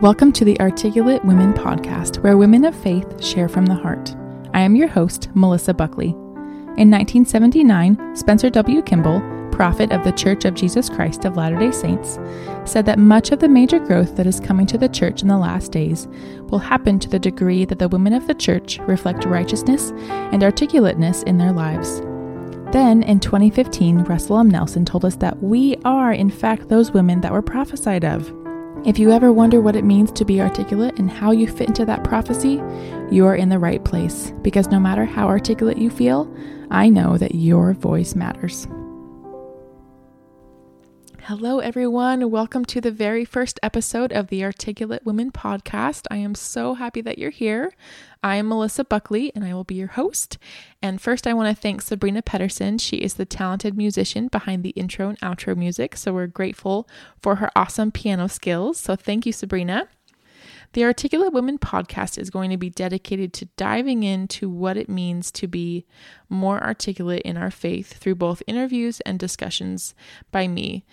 Welcome to the Articulate Women Podcast, where women of faith share from the heart. I am your host, Melissa Buckley. In 1979, Spencer W. Kimball, prophet of the Church of Jesus Christ of Latter day Saints, said that much of the major growth that is coming to the church in the last days will happen to the degree that the women of the church reflect righteousness and articulateness in their lives. Then, in 2015, Russell M. Nelson told us that we are, in fact, those women that were prophesied of. If you ever wonder what it means to be articulate and how you fit into that prophecy, you are in the right place because no matter how articulate you feel, I know that your voice matters. Hello, everyone. Welcome to the very first episode of the Articulate Women podcast. I am so happy that you're here. I am Melissa Buckley, and I will be your host. And first, I want to thank Sabrina Pedersen. She is the talented musician behind the intro and outro music. So, we're grateful for her awesome piano skills. So, thank you, Sabrina. The Articulate Women podcast is going to be dedicated to diving into what it means to be more articulate in our faith through both interviews and discussions by me.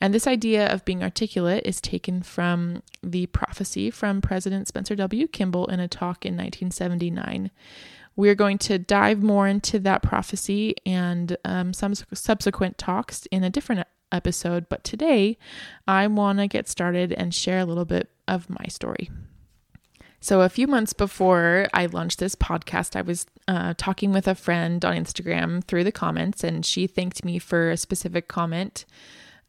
And this idea of being articulate is taken from the prophecy from President Spencer W. Kimball in a talk in 1979. We're going to dive more into that prophecy and um, some subsequent talks in a different episode, but today I want to get started and share a little bit of my story. So, a few months before I launched this podcast, I was uh, talking with a friend on Instagram through the comments, and she thanked me for a specific comment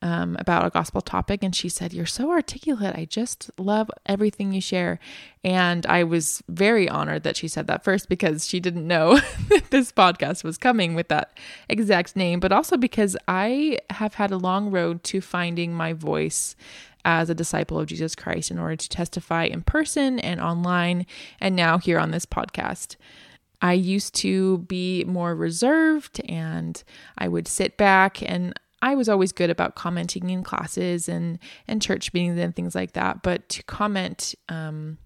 um, about a gospel topic. And she said, You're so articulate. I just love everything you share. And I was very honored that she said that first because she didn't know that this podcast was coming with that exact name, but also because I have had a long road to finding my voice as a disciple of Jesus Christ in order to testify in person and online, and now here on this podcast. I used to be more reserved and I would sit back and I was always good about commenting in classes and and church meetings and things like that, but to comment um,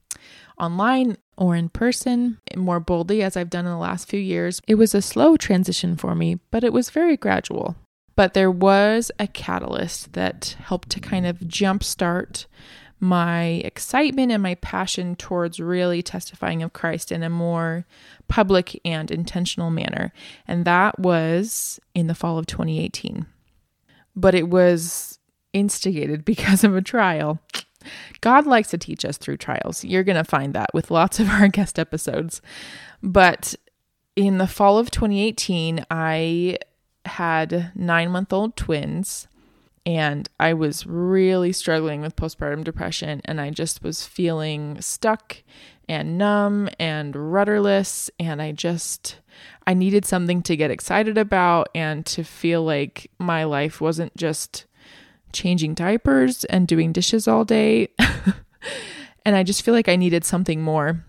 online or in person more boldly as I've done in the last few years, it was a slow transition for me, but it was very gradual. But there was a catalyst that helped to kind of jumpstart my excitement and my passion towards really testifying of Christ in a more public and intentional manner. And that was in the fall of 2018. But it was instigated because of a trial. God likes to teach us through trials. You're going to find that with lots of our guest episodes. But in the fall of 2018, I had nine month old twins and I was really struggling with postpartum depression and I just was feeling stuck and numb and rudderless and I just I needed something to get excited about and to feel like my life wasn't just changing diapers and doing dishes all day. and I just feel like I needed something more.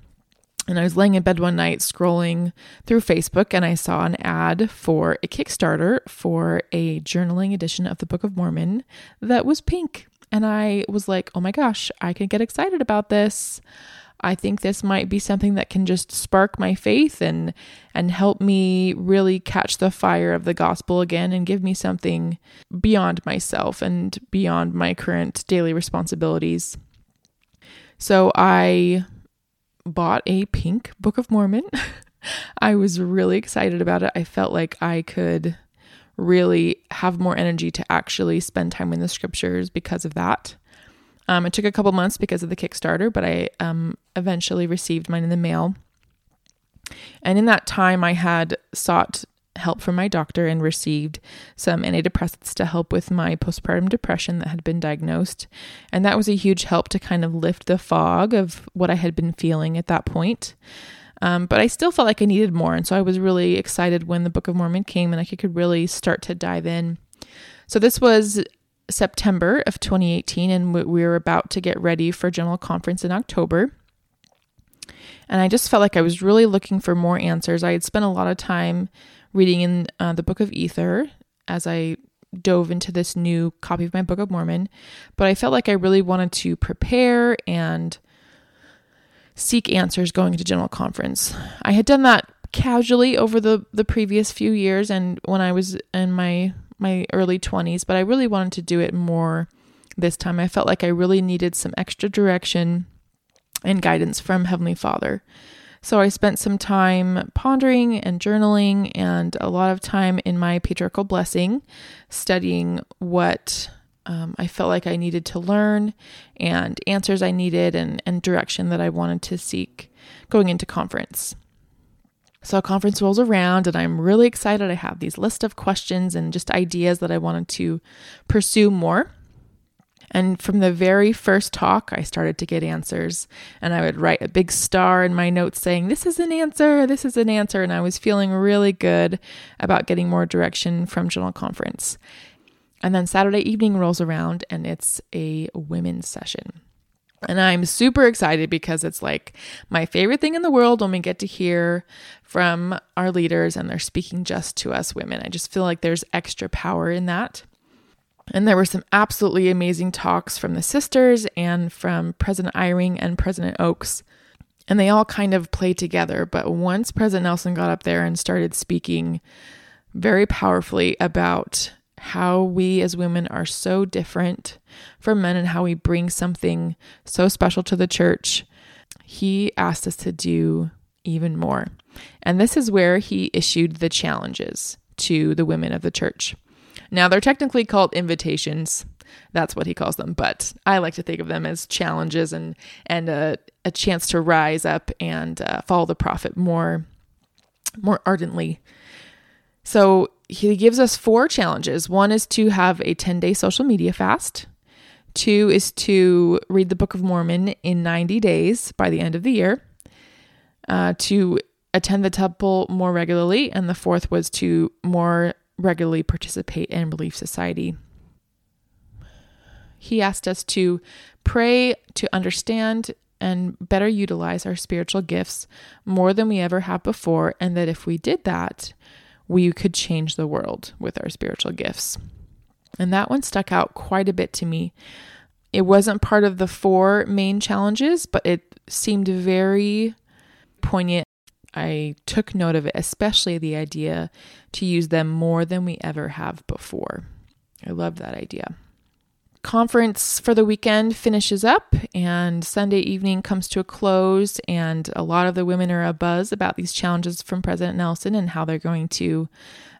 And I was laying in bed one night scrolling through Facebook and I saw an ad for a Kickstarter for a journaling edition of the Book of Mormon that was pink. And I was like, oh my gosh, I can get excited about this. I think this might be something that can just spark my faith and and help me really catch the fire of the gospel again and give me something beyond myself and beyond my current daily responsibilities. So I bought a pink Book of Mormon. I was really excited about it. I felt like I could really have more energy to actually spend time in the scriptures because of that. Um, it took a couple months because of the Kickstarter, but I um, eventually received mine in the mail. And in that time, I had sought help from my doctor and received some antidepressants to help with my postpartum depression that had been diagnosed. And that was a huge help to kind of lift the fog of what I had been feeling at that point. Um, but I still felt like I needed more. And so I was really excited when the Book of Mormon came and I could really start to dive in. So this was September of 2018, and we were about to get ready for General Conference in October. And I just felt like I was really looking for more answers. I had spent a lot of time reading in uh, the Book of Ether as I dove into this new copy of my Book of Mormon, but I felt like I really wanted to prepare and seek answers going into General Conference. I had done that casually over the the previous few years and when I was in my my early 20s, but I really wanted to do it more this time. I felt like I really needed some extra direction and guidance from Heavenly Father. So I spent some time pondering and journaling and a lot of time in my patriarchal blessing studying what um, I felt like I needed to learn and answers I needed and, and direction that I wanted to seek going into conference. So, conference rolls around, and I'm really excited. I have these list of questions and just ideas that I wanted to pursue more. And from the very first talk, I started to get answers. And I would write a big star in my notes saying, This is an answer, this is an answer. And I was feeling really good about getting more direction from General Conference. And then Saturday evening rolls around, and it's a women's session. And I'm super excited because it's like my favorite thing in the world when we get to hear from our leaders and they're speaking just to us women. I just feel like there's extra power in that. And there were some absolutely amazing talks from the sisters and from President Eyring and President Oaks. And they all kind of play together. But once President Nelson got up there and started speaking very powerfully about how we as women are so different from men and how we bring something so special to the church, he asked us to do even more. And this is where he issued the challenges to the women of the church. Now, they're technically called invitations. That's what he calls them, but I like to think of them as challenges and and a, a chance to rise up and uh, follow the prophet more more ardently. So he gives us four challenges. One is to have a 10 day social media fast. Two is to read the Book of Mormon in 90 days by the end of the year. Uh, to attend the temple more regularly. And the fourth was to more regularly participate in Relief Society. He asked us to pray to understand and better utilize our spiritual gifts more than we ever have before, and that if we did that, we could change the world with our spiritual gifts. And that one stuck out quite a bit to me. It wasn't part of the four main challenges, but it seemed very poignant. I took note of it, especially the idea to use them more than we ever have before. I love that idea conference for the weekend finishes up and Sunday evening comes to a close, and a lot of the women are a buzz about these challenges from President Nelson and how they're going to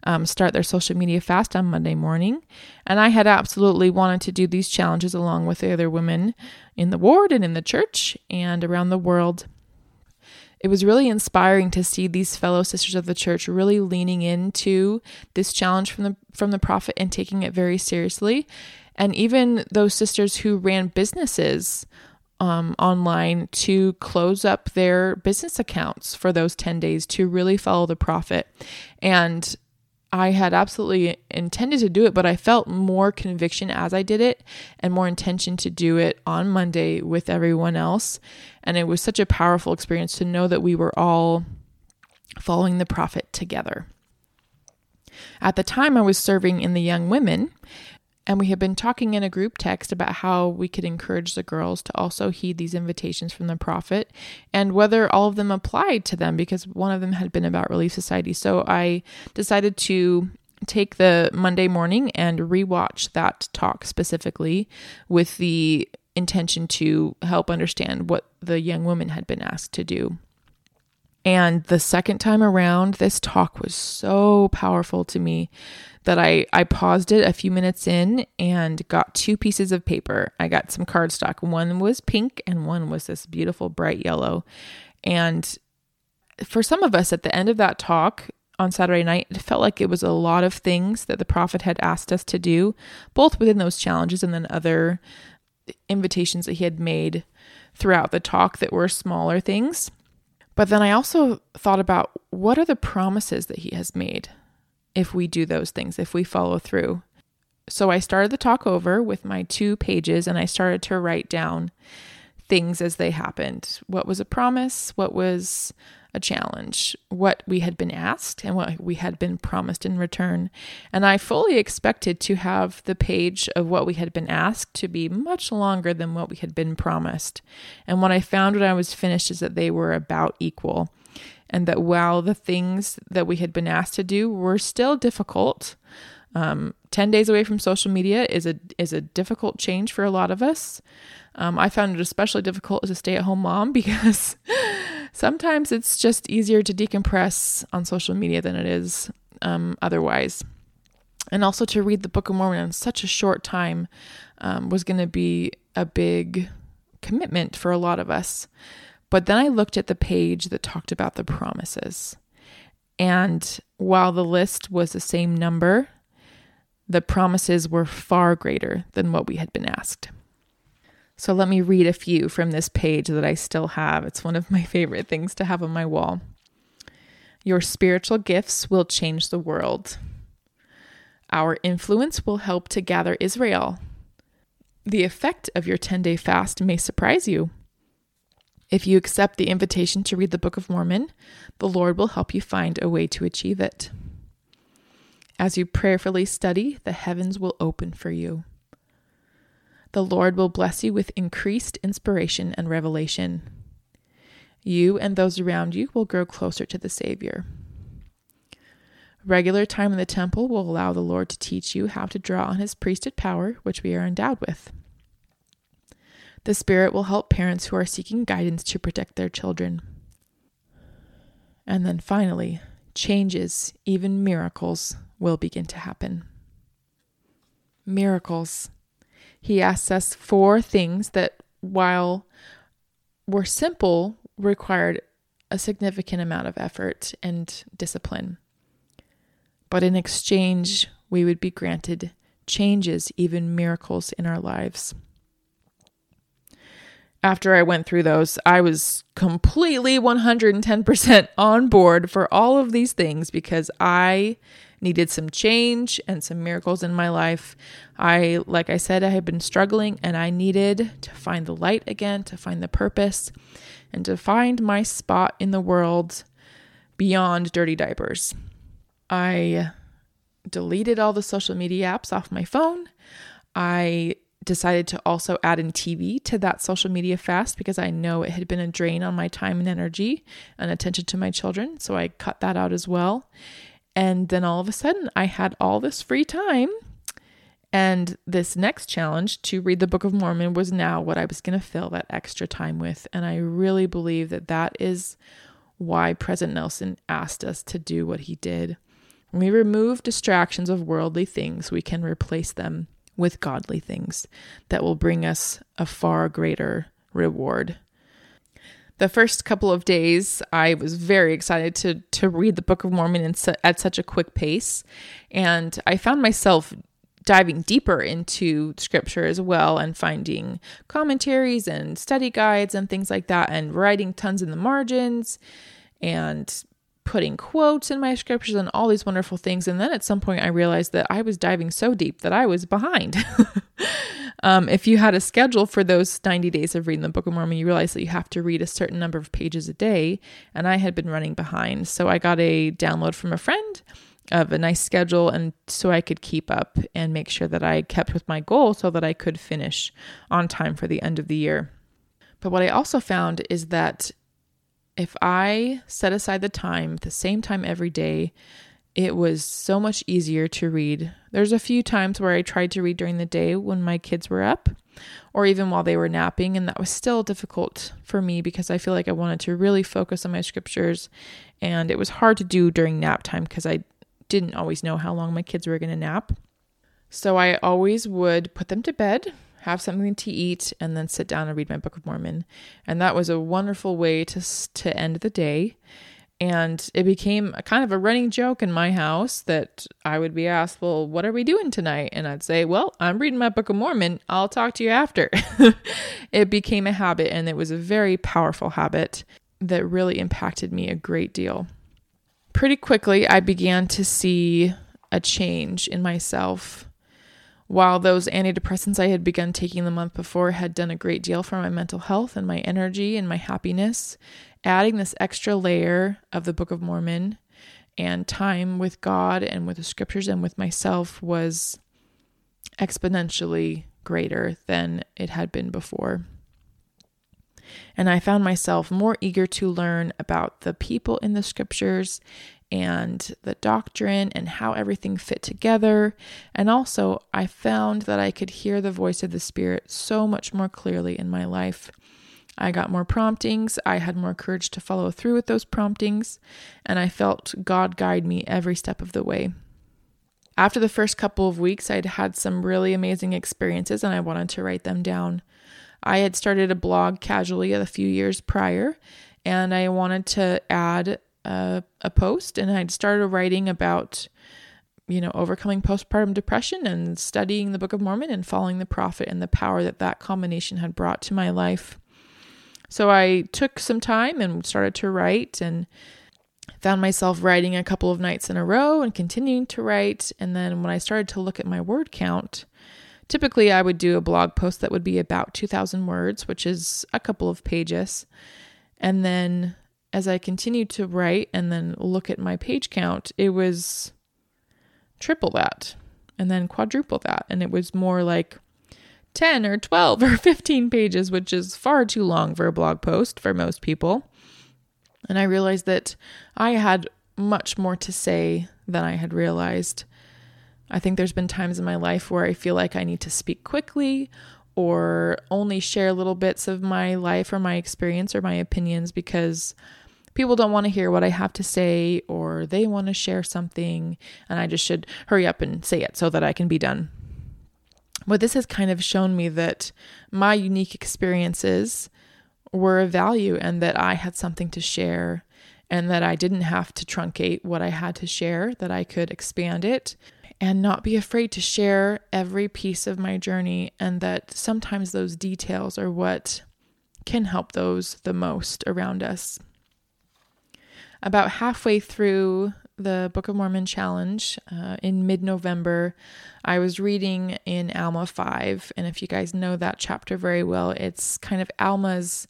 um, start their social media fast on Monday morning. And I had absolutely wanted to do these challenges along with the other women in the ward and in the church and around the world. It was really inspiring to see these fellow sisters of the church really leaning into this challenge from the from the prophet and taking it very seriously and even those sisters who ran businesses um, online to close up their business accounts for those 10 days to really follow the prophet. And I had absolutely intended to do it, but I felt more conviction as I did it and more intention to do it on Monday with everyone else. And it was such a powerful experience to know that we were all following the prophet together. At the time, I was serving in the young women, and we had been talking in a group text about how we could encourage the girls to also heed these invitations from the prophet and whether all of them applied to them because one of them had been about Relief Society. So I decided to take the Monday morning and rewatch that talk specifically with the intention to help understand what the young woman had been asked to do. And the second time around, this talk was so powerful to me that I, I paused it a few minutes in and got two pieces of paper. I got some cardstock. One was pink and one was this beautiful bright yellow. And for some of us at the end of that talk on Saturday night, it felt like it was a lot of things that the prophet had asked us to do, both within those challenges and then other invitations that he had made throughout the talk that were smaller things. But then I also thought about what are the promises that he has made if we do those things, if we follow through. So I started the talk over with my two pages and I started to write down things as they happened. What was a promise? What was a challenge? What we had been asked and what we had been promised in return. And I fully expected to have the page of what we had been asked to be much longer than what we had been promised. And what I found when I was finished is that they were about equal and that while the things that we had been asked to do were still difficult, Um, 10 days away from social media is a is a difficult change for a lot of us. Um, I found it especially difficult as a stay at home mom because sometimes it's just easier to decompress on social media than it is um, otherwise. And also to read the Book of Mormon in such a short time um, was going to be a big commitment for a lot of us. But then I looked at the page that talked about the promises. And while the list was the same number, the promises were far greater than what we had been asked. So let me read a few from this page that I still have. It's one of my favorite things to have on my wall. Your spiritual gifts will change the world. Our influence will help to gather Israel. The effect of your 10 day fast may surprise you. If you accept the invitation to read the Book of Mormon, the Lord will help you find a way to achieve it. As you prayerfully study, the heavens will open for you. The Lord will bless you with increased inspiration and revelation. You and those around you will grow closer to the Savior. Regular time in the temple will allow the Lord to teach you how to draw on his priesthood power, which we are endowed with. The Spirit will help parents who are seeking guidance to protect their children. And then finally, changes, even miracles, will begin to happen. Miracles. He asks us four things that, while were simple, required a significant amount of effort and discipline. But in exchange, we would be granted changes, even miracles in our lives. After I went through those, I was completely 110% on board for all of these things because I needed some change and some miracles in my life. I, like I said, I had been struggling and I needed to find the light again, to find the purpose, and to find my spot in the world beyond dirty diapers. I deleted all the social media apps off my phone. I decided to also add in TV to that social media fast because I know it had been a drain on my time and energy and attention to my children. So I cut that out as well. And then all of a sudden, I had all this free time. And this next challenge to read the Book of Mormon was now what I was going to fill that extra time with. And I really believe that that is why President Nelson asked us to do what he did. When we remove distractions of worldly things, we can replace them with godly things that will bring us a far greater reward. The first couple of days, I was very excited to to read the Book of Mormon su- at such a quick pace, and I found myself diving deeper into scripture as well and finding commentaries and study guides and things like that and writing tons in the margins. And putting quotes in my scriptures and all these wonderful things. And then at some point, I realized that I was diving so deep that I was behind. um, if you had a schedule for those 90 days of reading the Book of Mormon, you realize that you have to read a certain number of pages a day. And I had been running behind. So I got a download from a friend of a nice schedule and so I could keep up and make sure that I kept with my goal so that I could finish on time for the end of the year. But what I also found is that if I set aside the time, the same time every day, it was so much easier to read. There's a few times where I tried to read during the day when my kids were up or even while they were napping, and that was still difficult for me because I feel like I wanted to really focus on my scriptures, and it was hard to do during nap time because I didn't always know how long my kids were going to nap. So I always would put them to bed have something to eat, and then sit down and read my Book of Mormon. And that was a wonderful way to to end the day. And it became a kind of a running joke in my house that I would be asked, Well, what are we doing tonight? And I'd say, Well, I'm reading my Book of Mormon. I'll talk to you after. it became a habit, and it was a very powerful habit that really impacted me a great deal. Pretty quickly, I began to see a change in myself while those antidepressants I had begun taking the month before had done a great deal for my mental health and my energy and my happiness, adding this extra layer of the Book of Mormon and time with God and with the scriptures and with myself was exponentially greater than it had been before. And I found myself more eager to learn about the people in the scriptures and the doctrine and how everything fit together. And also, I found that I could hear the voice of the Spirit so much more clearly in my life. I got more promptings. I had more courage to follow through with those promptings, and I felt God guide me every step of the way. After the first couple of weeks, I'd had some really amazing experiences and I wanted to write them down. I had started a blog casually a few years prior, and I wanted to add a, a post, and I'd started writing about you know, overcoming postpartum depression and studying the Book of Mormon and following the prophet and the power that that combination had brought to my life. So I took some time and started to write and found myself writing a couple of nights in a row and continuing to write. And then when I started to look at my word count, typically I would do a blog post that would be about 2,000 words, which is a couple of pages. And then as I continued to write and then look at my page count, it was triple that and then quadruple that. And it was more like 10 or 12 or 15 pages, which is far too long for a blog post for most people. And I realized that I had much more to say than I had realized. I think there's been times in my life where I feel like I need to speak quickly or only share little bits of my life or my experience or my opinions because people don't want to hear what I have to say or they want to share something and I just should hurry up and say it so that I can be done. But this has kind of shown me that my unique experiences were of value and that I had something to share and that I didn't have to truncate what I had to share, that I could expand it and not be afraid to share every piece of my journey, and that sometimes those details are what can help those the most around us. About halfway through the Book of Mormon challenge uh, in mid November, I was reading in Alma 5. And if you guys know that chapter very well, it's kind of Alma's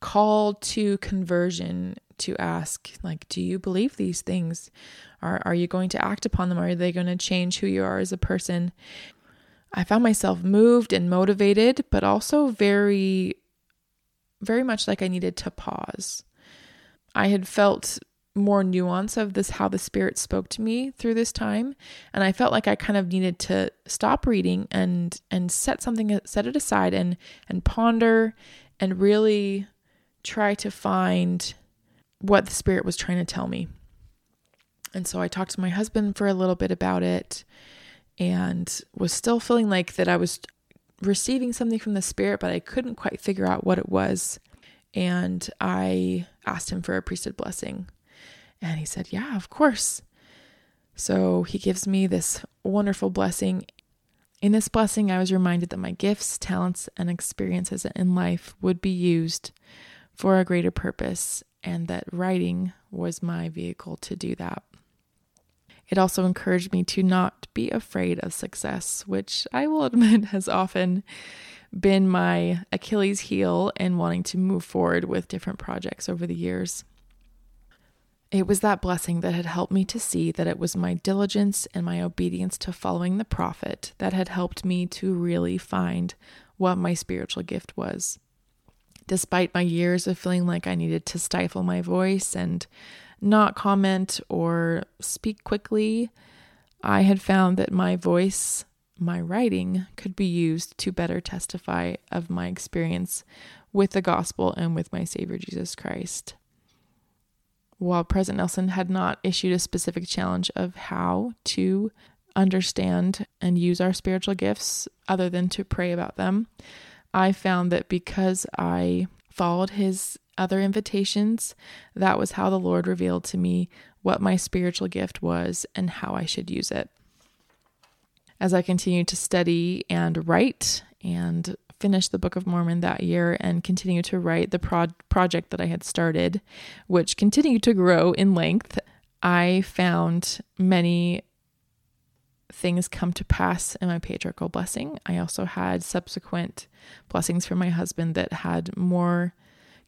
call to conversion to ask, like, do you believe these things? Are, are you going to act upon them? Are they going to change who you are as a person? I found myself moved and motivated, but also very, very much like I needed to pause. I had felt more nuance of this how the spirit spoke to me through this time. And i felt like i kind of needed to stop reading and and set something set it aside and and ponder and really try to find what the spirit was trying to tell me. And so i talked to my husband for a little bit about it and was still feeling like that i was receiving something from the spirit but i couldn't quite figure out what it was. And i asked him for a priesthood blessing and he said, Yeah, of course. So he gives me this wonderful blessing. In this blessing, I was reminded that my gifts, talents, and experiences in life would be used for a greater purpose, and that writing was my vehicle to do that. It also encouraged me to not be afraid of success, which I will admit has often been my Achilles heel in wanting to move forward with different projects over the years. It was that blessing that had helped me to see that it was my diligence and my obedience to following the prophet that had helped me to really find what my spiritual gift was. Despite my years of feeling like I needed to stifle my voice and not comment or speak quickly, I had found that my voice, my writing, could be used to better testify of my experience with the gospel and with my Savior Jesus Christ while President Nelson had not issued a specific challenge of how to understand and use our spiritual gifts other than to pray about them, I found that because I followed his other invitations, that was how the Lord revealed to me what my spiritual gift was and how I should use it. As I continued to study and write and finish the Book of Mormon that year and continue to write the pro- project that I had started, which continued to grow in length, I found many things come to pass in my patriarchal blessing. I also had subsequent blessings from my husband that had more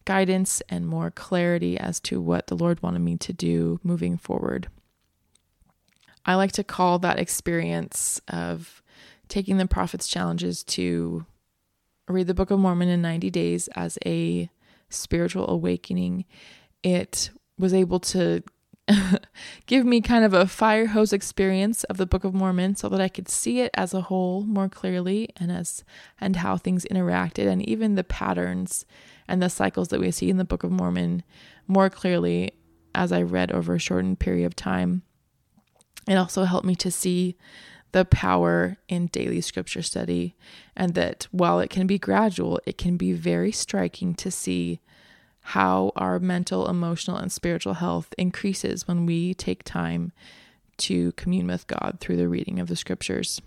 guidance and more clarity as to what the Lord wanted me to do moving forward. I like to call that experience of taking the prophet's challenges to read the Book of Mormon in 90 days as a spiritual awakening. It was able to give me kind of a fire hose experience of the Book of Mormon so that I could see it as a whole more clearly and as and how things interacted and even the patterns and the cycles that we see in the Book of Mormon more clearly as I read over a shortened period of time. It also helped me to see the power in daily scripture study, and that while it can be gradual, it can be very striking to see how our mental, emotional, and spiritual health increases when we take time to commune with God through the reading of the scriptures.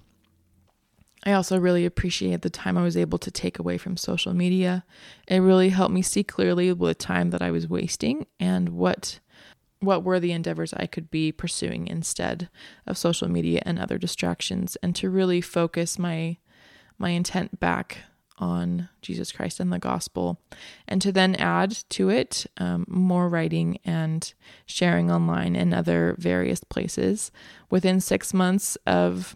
I also really appreciate the time I was able to take away from social media. It really helped me see clearly the time that I was wasting and what what were the endeavors I could be pursuing instead of social media and other distractions and to really focus my my intent back on Jesus Christ and the gospel and to then add to it um, more writing and sharing online and other various places. Within six months of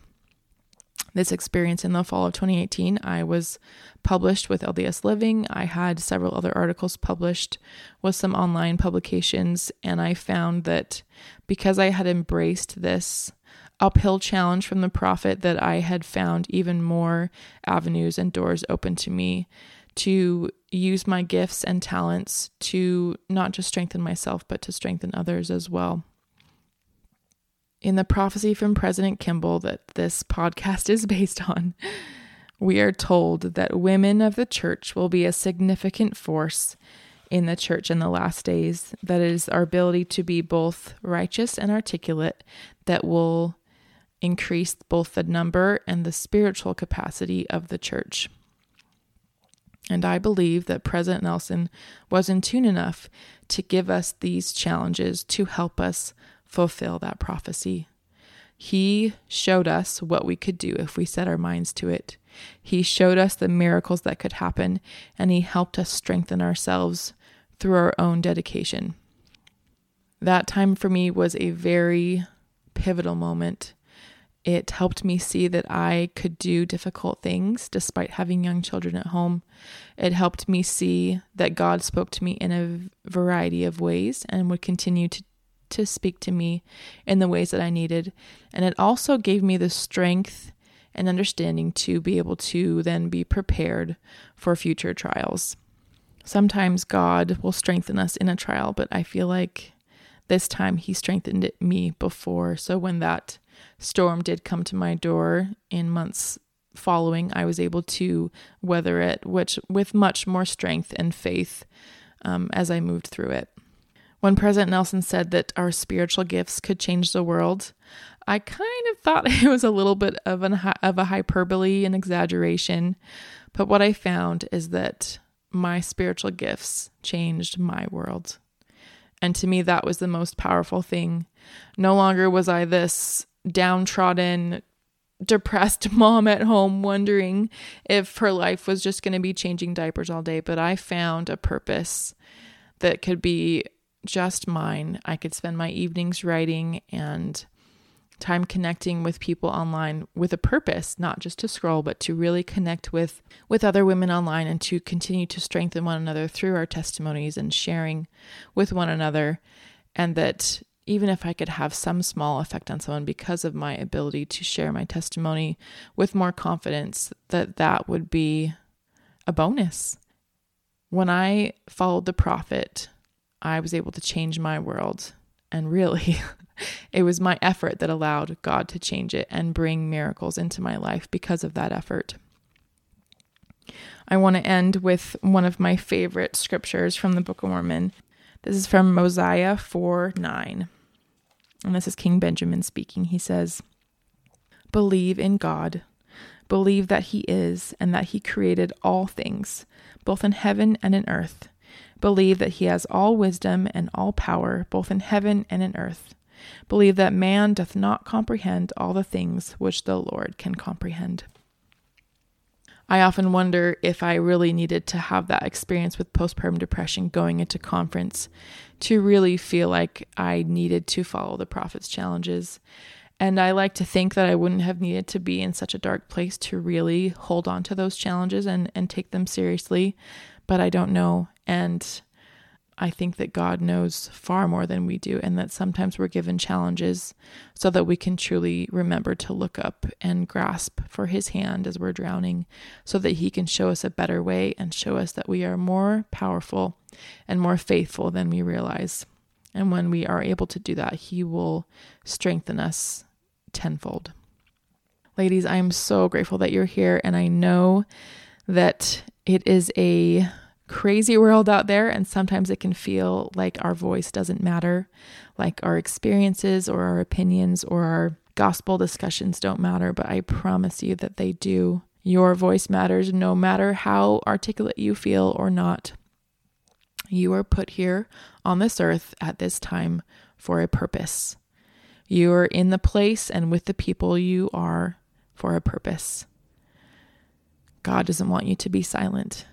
this experience in the fall of 2018. I was published with LDS Living. I had several other articles published with some online publications, and I found that because I had embraced this uphill challenge from the prophet that I had found even more avenues and doors open to me to use my gifts and talents to not just strengthen myself but to strengthen others as well in the prophecy from President Kimball that this podcast is based on, we are told that women of the church will be a significant force in the church in the last days. That is our ability to be both righteous and articulate, that will increase both the number and the spiritual capacity of the church. And I believe that President Nelson was in tune enough to give us these challenges to help us fulfill that prophecy. He showed us what we could do if we set our minds to it. He showed us the miracles that could happen, and He helped us strengthen ourselves through our own dedication. That time for me was a very pivotal moment. It helped me see that I could do difficult things despite having young children at home. It helped me see that God spoke to me in a variety of ways and would continue to to speak to me in the ways that I needed. And it also gave me the strength and understanding to be able to then be prepared for future trials. Sometimes God will strengthen us in a trial, but I feel like this time He strengthened me before. So when that storm did come to my door in months following, I was able to weather it, which with much more strength and faith um, as I moved through it. When President Nelson said that our spiritual gifts could change the world, I kind of thought it was a little bit of an of a hyperbole and exaggeration, but what I found is that my spiritual gifts changed my world. And to me that was the most powerful thing. No longer was I this downtrodden depressed mom at home wondering if her life was just going to be changing diapers all day, but I found a purpose that could be just mine. I could spend my evenings writing and time connecting with people online with a purpose, not just to scroll, but to really connect with with other women online and to continue to strengthen one another through our testimonies and sharing with one another and that even if I could have some small effect on someone because of my ability to share my testimony with more confidence that that would be a bonus. When I followed the prophet I was able to change my world. And really, it was my effort that allowed God to change it and bring miracles into my life because of that effort. I want to end with one of my favorite scriptures from the Book of Mormon. This is from Mosiah 4 9. And this is King Benjamin speaking. He says, Believe in God. Believe that He is, and that He created all things, both in heaven and in earth Believe that he has all wisdom and all power, both in heaven and in earth. Believe that man doth not comprehend all the things which the Lord can comprehend. I often wonder if I really needed to have that experience with postpartum depression going into conference to really feel like I needed to follow the prophet's challenges. And I like to think that I wouldn't have needed to be in such a dark place to really hold on to those challenges and, and take them seriously, but I don't know. And I think that God knows far more than we do, and that sometimes we're given challenges so that we can truly remember to look up and grasp for His hand as we're drowning, so that He can show us a better way and show us that we are more powerful and more faithful than we realize. And when we are able to do that, He will strengthen us tenfold. Ladies, I am so grateful that you're here, and I know that it is a crazy world out there, and sometimes it can feel like our voice doesn't matter, like our experiences or our opinions or our gospel discussions don't matter, but I promise you that they do. Your voice matters no matter how articulate you feel or not. You are put here on this earth at this time for a purpose. You are in the place and with the people you are for a purpose. God doesn't want you to be silent.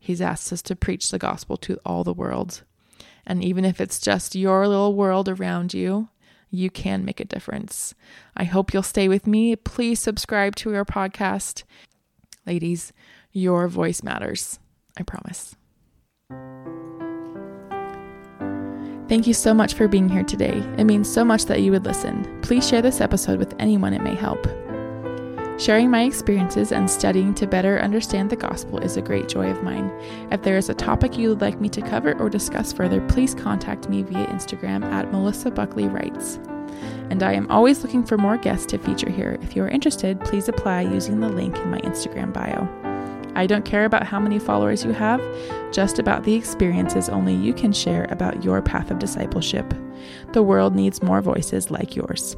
He's asked us to preach the gospel to all the world. And even if it's just your little world around you, you can make a difference. I hope you'll stay with me. Please subscribe to our podcast. Ladies, your voice matters. I promise. Thank you so much for being here today. It means so much that you would listen. Please share this episode with anyone it may help. Sharing my experiences and studying to better understand the gospel is a great joy of mine. If there is a topic you would like me to cover or discuss further, please contact me via Instagram at Melissa Buckley Writes. And I am always looking for more guests to feature here. If you are interested, please apply using the link in my Instagram bio. I don't care about how many followers you have, just about the experiences only you can share about your path of discipleship. The world needs more voices like yours.